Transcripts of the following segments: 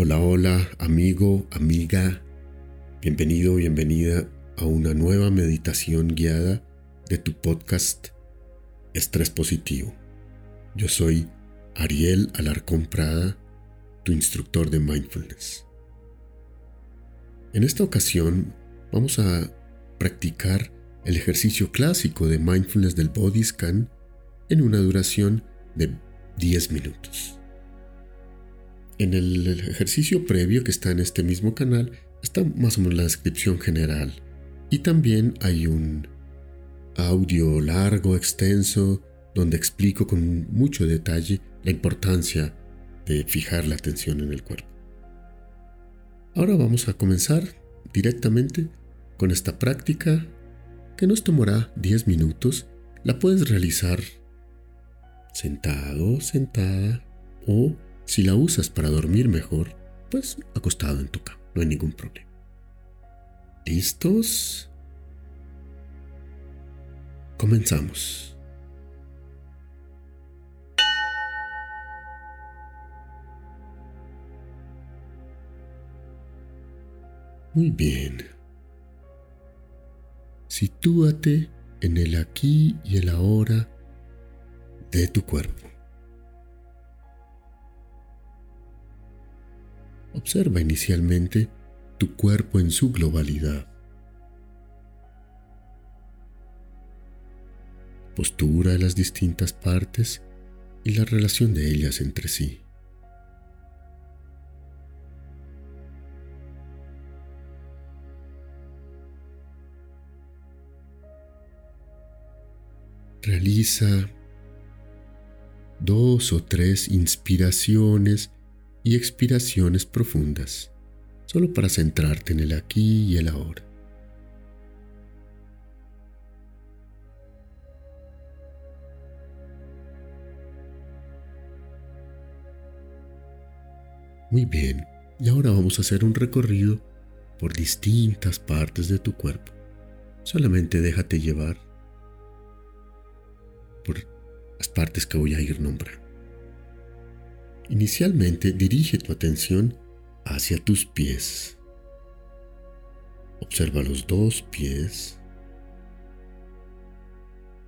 Hola, hola, amigo, amiga. Bienvenido, bienvenida a una nueva meditación guiada de tu podcast Estrés Positivo. Yo soy Ariel Alarcón Prada, tu instructor de mindfulness. En esta ocasión vamos a practicar el ejercicio clásico de mindfulness del body scan en una duración de 10 minutos. En el ejercicio previo que está en este mismo canal está más o menos la descripción general y también hay un audio largo, extenso, donde explico con mucho detalle la importancia de fijar la atención en el cuerpo. Ahora vamos a comenzar directamente con esta práctica que nos tomará 10 minutos. La puedes realizar sentado, sentada o si la usas para dormir mejor, pues acostado en tu cama, no hay ningún problema. ¿Listos? Comenzamos. Muy bien. Sitúate en el aquí y el ahora de tu cuerpo. Observa inicialmente tu cuerpo en su globalidad. Postura de las distintas partes y la relación de ellas entre sí. Realiza dos o tres inspiraciones y expiraciones profundas, solo para centrarte en el aquí y el ahora. Muy bien, y ahora vamos a hacer un recorrido por distintas partes de tu cuerpo. Solamente déjate llevar por las partes que voy a ir nombrando. Inicialmente dirige tu atención hacia tus pies. Observa los dos pies.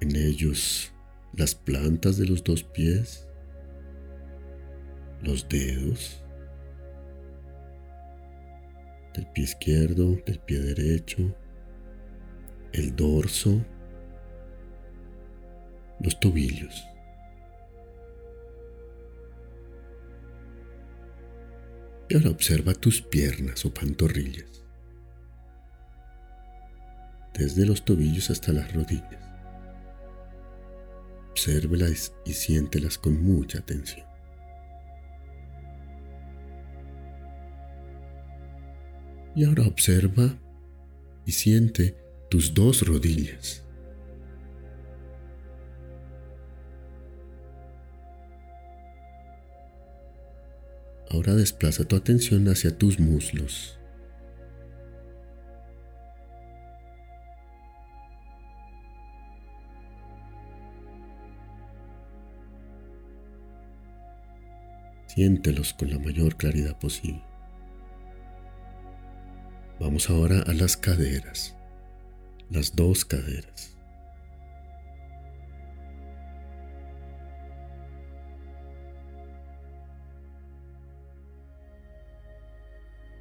En ellos las plantas de los dos pies, los dedos del pie izquierdo, del pie derecho, el dorso, los tobillos. Y ahora observa tus piernas o pantorrillas, desde los tobillos hasta las rodillas. Obsérvelas y siéntelas con mucha atención. Y ahora observa y siente tus dos rodillas. Ahora desplaza tu atención hacia tus muslos. Siéntelos con la mayor claridad posible. Vamos ahora a las caderas, las dos caderas.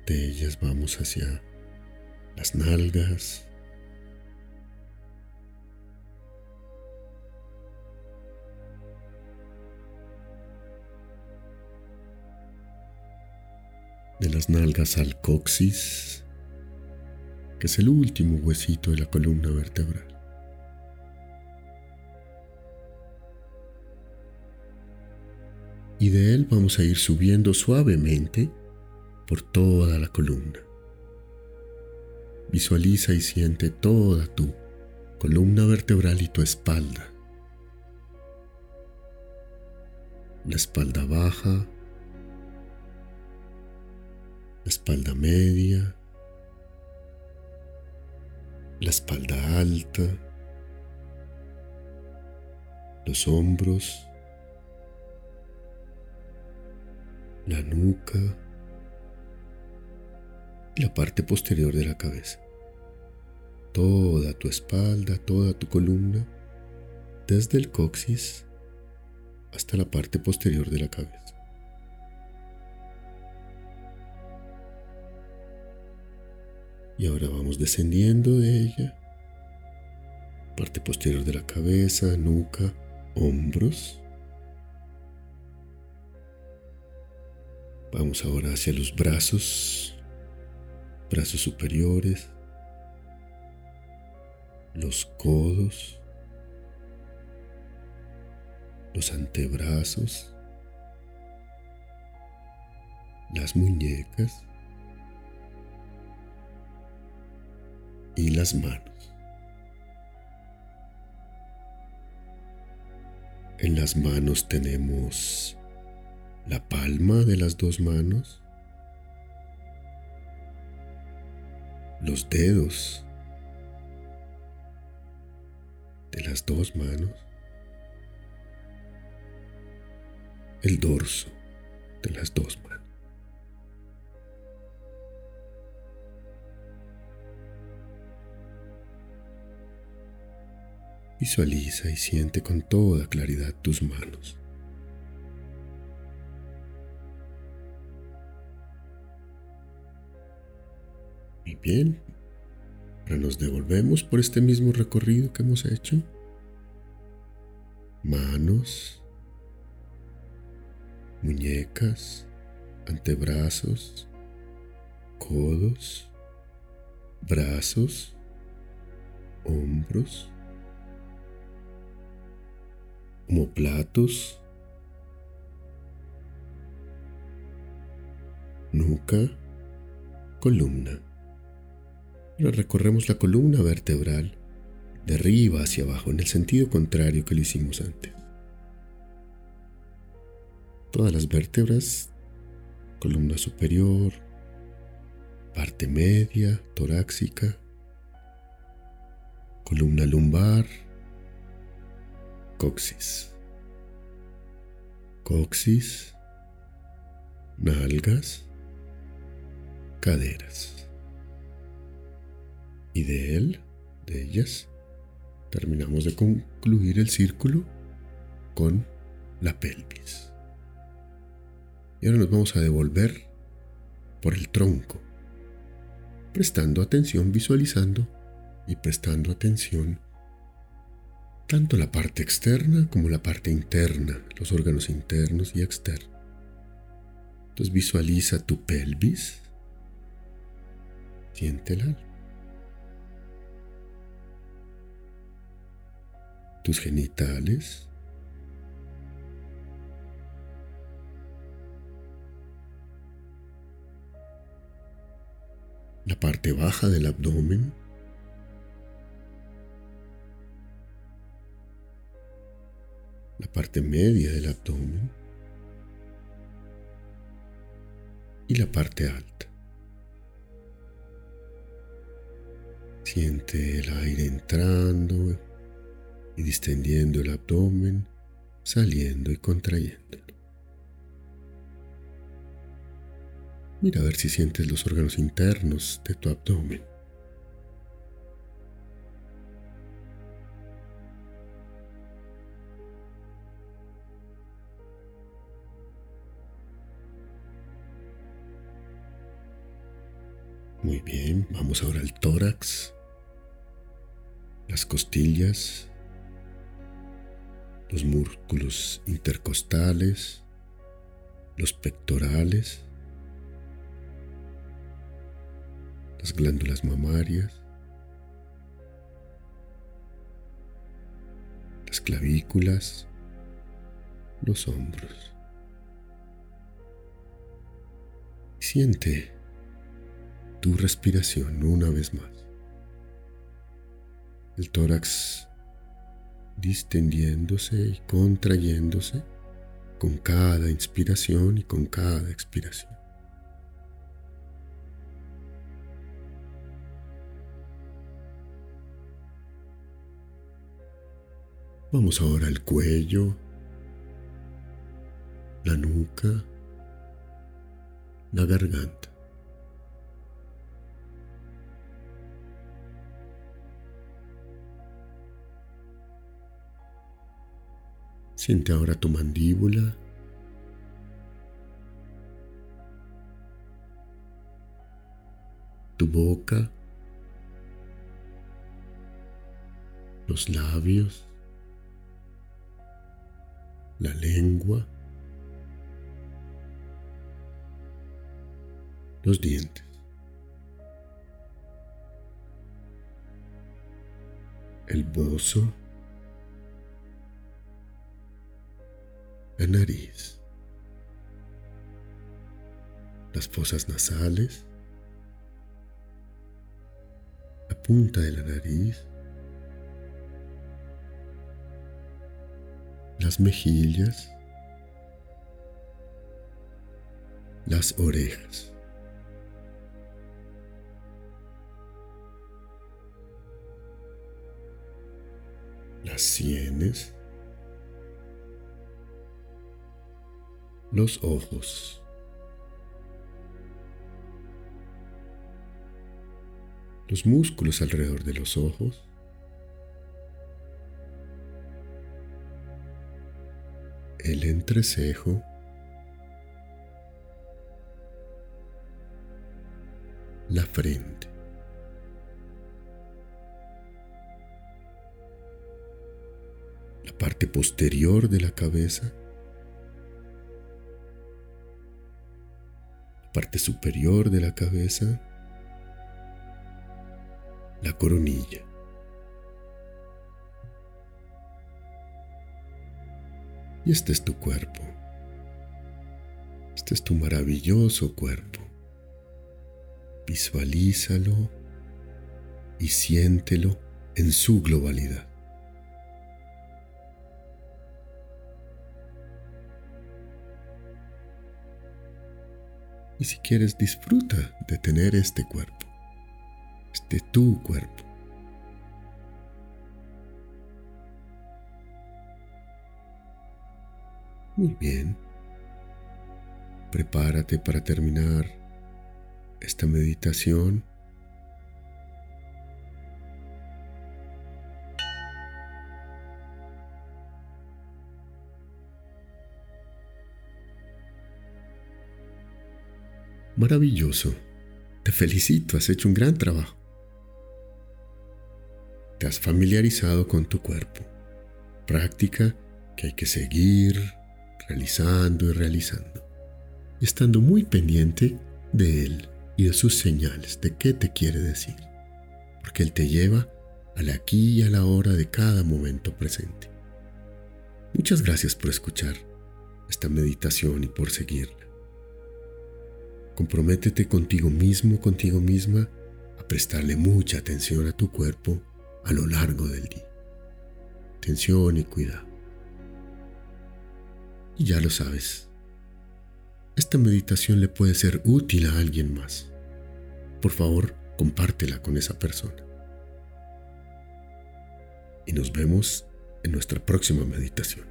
De ellas vamos hacia las nalgas. De las nalgas al coxis, que es el último huesito de la columna vertebral. Y de él vamos a ir subiendo suavemente por toda la columna. Visualiza y siente toda tu columna vertebral y tu espalda. La espalda baja, la espalda media, la espalda alta, los hombros, la nuca, la parte posterior de la cabeza. Toda tu espalda, toda tu columna, desde el coxis hasta la parte posterior de la cabeza. Y ahora vamos descendiendo de ella. Parte posterior de la cabeza, nuca, hombros. Vamos ahora hacia los brazos, brazos superiores, los codos, los antebrazos, las muñecas y las manos. En las manos tenemos la palma de las dos manos, los dedos de las dos manos, el dorso de las dos manos. Visualiza y siente con toda claridad tus manos. Y bien, ahora nos devolvemos por este mismo recorrido que hemos hecho. Manos, muñecas, antebrazos, codos, brazos, hombros, platos, nuca, columna. Ahora recorremos la columna vertebral de arriba hacia abajo en el sentido contrario que lo hicimos antes. Todas las vértebras, columna superior, parte media, torácica, columna lumbar, coxis coxis, nalgas, caderas. Y de él, de ellas, terminamos de concluir el círculo con la pelvis. Y ahora nos vamos a devolver por el tronco, prestando atención, visualizando y prestando atención tanto la parte externa como la parte interna, los órganos internos y externos. Entonces visualiza tu pelvis, siéntela, tus genitales, la parte baja del abdomen, la parte media del abdomen y la parte alta. Siente el aire entrando y distendiendo el abdomen, saliendo y contrayendo. Mira a ver si sientes los órganos internos de tu abdomen. Muy bien, vamos ahora al tórax, las costillas, los músculos intercostales, los pectorales, las glándulas mamarias, las clavículas, los hombros. Siente tu respiración una vez más. El tórax distendiéndose y contrayéndose con cada inspiración y con cada expiración. Vamos ahora al cuello, la nuca, la garganta. Siente ahora tu mandíbula. Tu boca. Los labios. La lengua. Los dientes. El bozo. La nariz, las fosas nasales, la punta de la nariz, las mejillas, las orejas. las sienes, los ojos. Los músculos alrededor de los ojos. El entrecejo. La frente. La parte posterior de la cabeza. Parte superior de la cabeza, la coronilla. Y este es tu cuerpo. Este es tu maravilloso cuerpo. Visualízalo y siéntelo en su globalidad. Y si quieres, disfruta de tener este cuerpo, este tu cuerpo. Muy bien. Prepárate para terminar esta meditación Maravilloso. Te felicito, has hecho un gran trabajo. Te has familiarizado con tu cuerpo. Práctica que hay que seguir realizando y realizando. Estando muy pendiente de él y de sus señales, de qué te quiere decir. Porque él te lleva al aquí y a la hora de cada momento presente. Muchas gracias por escuchar esta meditación y por seguirla. Comprométete contigo mismo, contigo misma, a prestarle mucha atención a tu cuerpo a lo largo del día. Atención y cuidado. Y ya lo sabes, esta meditación le puede ser útil a alguien más. Por favor, compártela con esa persona. Y nos vemos en nuestra próxima meditación.